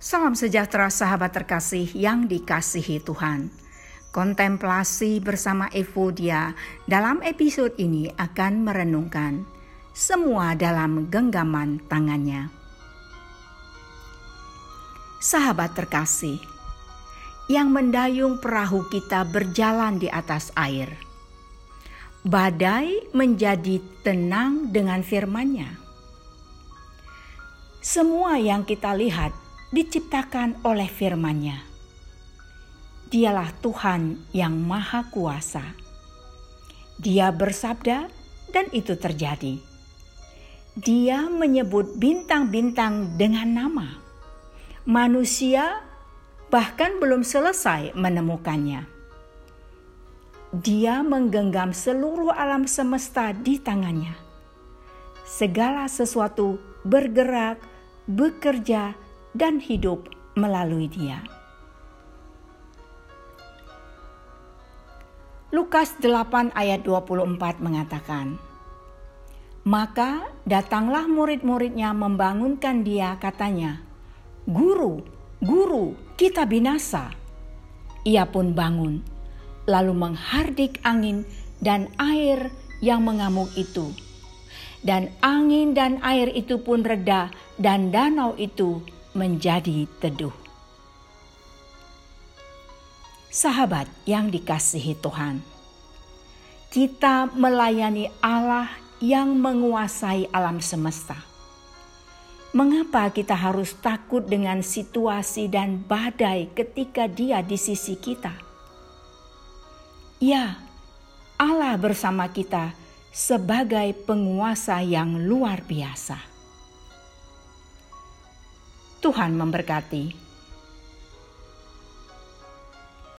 Salam sejahtera sahabat terkasih yang dikasihi Tuhan. Kontemplasi bersama Evodia dalam episode ini akan merenungkan semua dalam genggaman tangannya. Sahabat terkasih, yang mendayung perahu kita berjalan di atas air. Badai menjadi tenang dengan firman-Nya. Semua yang kita lihat diciptakan oleh firman-Nya. Dialah Tuhan yang Maha Kuasa. Dia bersabda, dan itu terjadi. Dia menyebut bintang-bintang dengan nama. Manusia bahkan belum selesai menemukannya. Dia menggenggam seluruh alam semesta di tangannya. Segala sesuatu bergerak, bekerja, dan hidup melalui Dia. Lukas 8 ayat 24 mengatakan, Maka datanglah murid-muridnya membangunkan dia katanya, Guru, Guru, kita binasa. Ia pun bangun, lalu menghardik angin dan air yang mengamuk itu dan angin dan air itu pun reda, dan danau itu menjadi teduh. Sahabat yang dikasihi Tuhan, kita melayani Allah yang menguasai alam semesta. Mengapa kita harus takut dengan situasi dan badai ketika Dia di sisi kita? Ya, Allah bersama kita sebagai penguasa yang luar biasa. Tuhan memberkati.